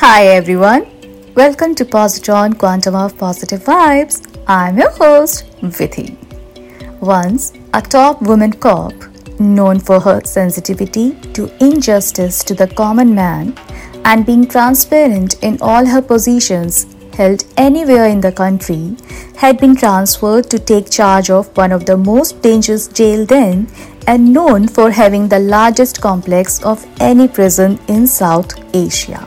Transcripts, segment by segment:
Hi everyone, welcome to Positron Quantum of Positive Vibes. I'm your host, Vithi. Once a top woman cop, known for her sensitivity to injustice to the common man and being transparent in all her positions held anywhere in the country, had been transferred to take charge of one of the most dangerous jail then and known for having the largest complex of any prison in South Asia.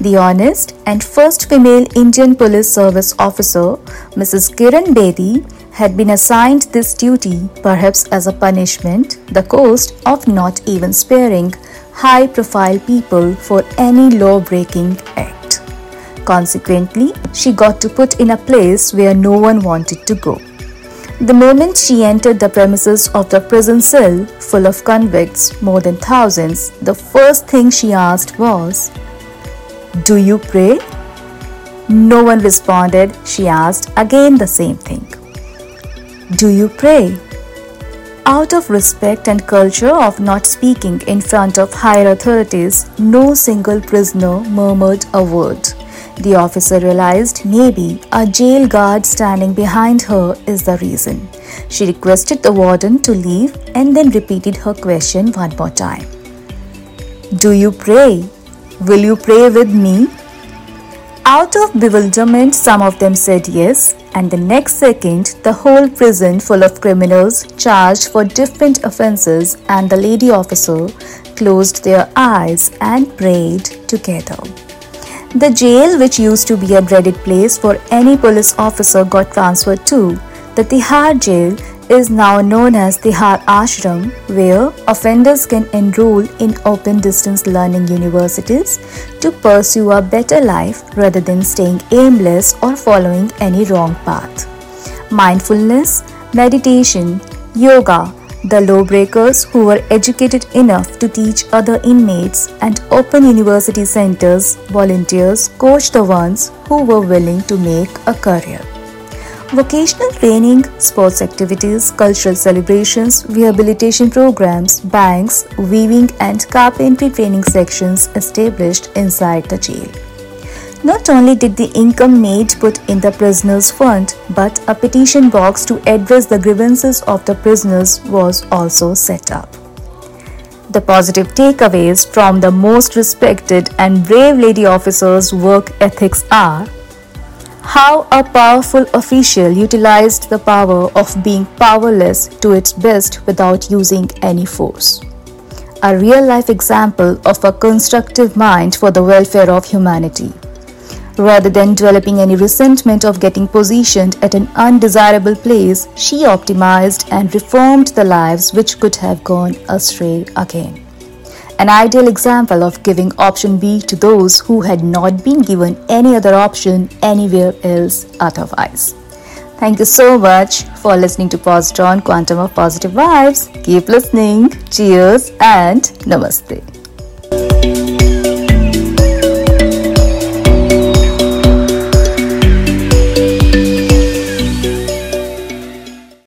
The honest and first female Indian Police Service officer, Mrs. Kiran Bedi, had been assigned this duty perhaps as a punishment, the cost of not even sparing high profile people for any law breaking act. Consequently, she got to put in a place where no one wanted to go. The moment she entered the premises of the prison cell full of convicts, more than thousands, the first thing she asked was, Do you pray? No one responded. She asked again the same thing. Do you pray? Out of respect and culture of not speaking in front of higher authorities, no single prisoner murmured a word. The officer realized maybe a jail guard standing behind her is the reason. She requested the warden to leave and then repeated her question one more time. Do you pray? Will you pray with me? Out of bewilderment, some of them said yes, and the next second, the whole prison full of criminals charged for different offenses and the lady officer closed their eyes and prayed together. The jail, which used to be a dreaded place for any police officer, got transferred to. The Tihar jail is now known as Tihar Ashram, where offenders can enroll in open distance learning universities to pursue a better life rather than staying aimless or following any wrong path. Mindfulness, meditation, yoga, the lawbreakers who were educated enough to teach other inmates and open university centers, volunteers coached the ones who were willing to make a career. Vocational training, sports activities, cultural celebrations, rehabilitation programs, banks, weaving, and carpentry training sections established inside the jail. Not only did the income made put in the prisoners' fund, but a petition box to address the grievances of the prisoners was also set up. The positive takeaways from the most respected and brave lady officers' work ethics are how a powerful official utilized the power of being powerless to its best without using any force. A real life example of a constructive mind for the welfare of humanity. Rather than developing any resentment of getting positioned at an undesirable place, she optimized and reformed the lives which could have gone astray again. An ideal example of giving option B to those who had not been given any other option anywhere else otherwise. Thank you so much for listening to Positron Quantum of Positive Vibes. Keep listening. Cheers and Namaste.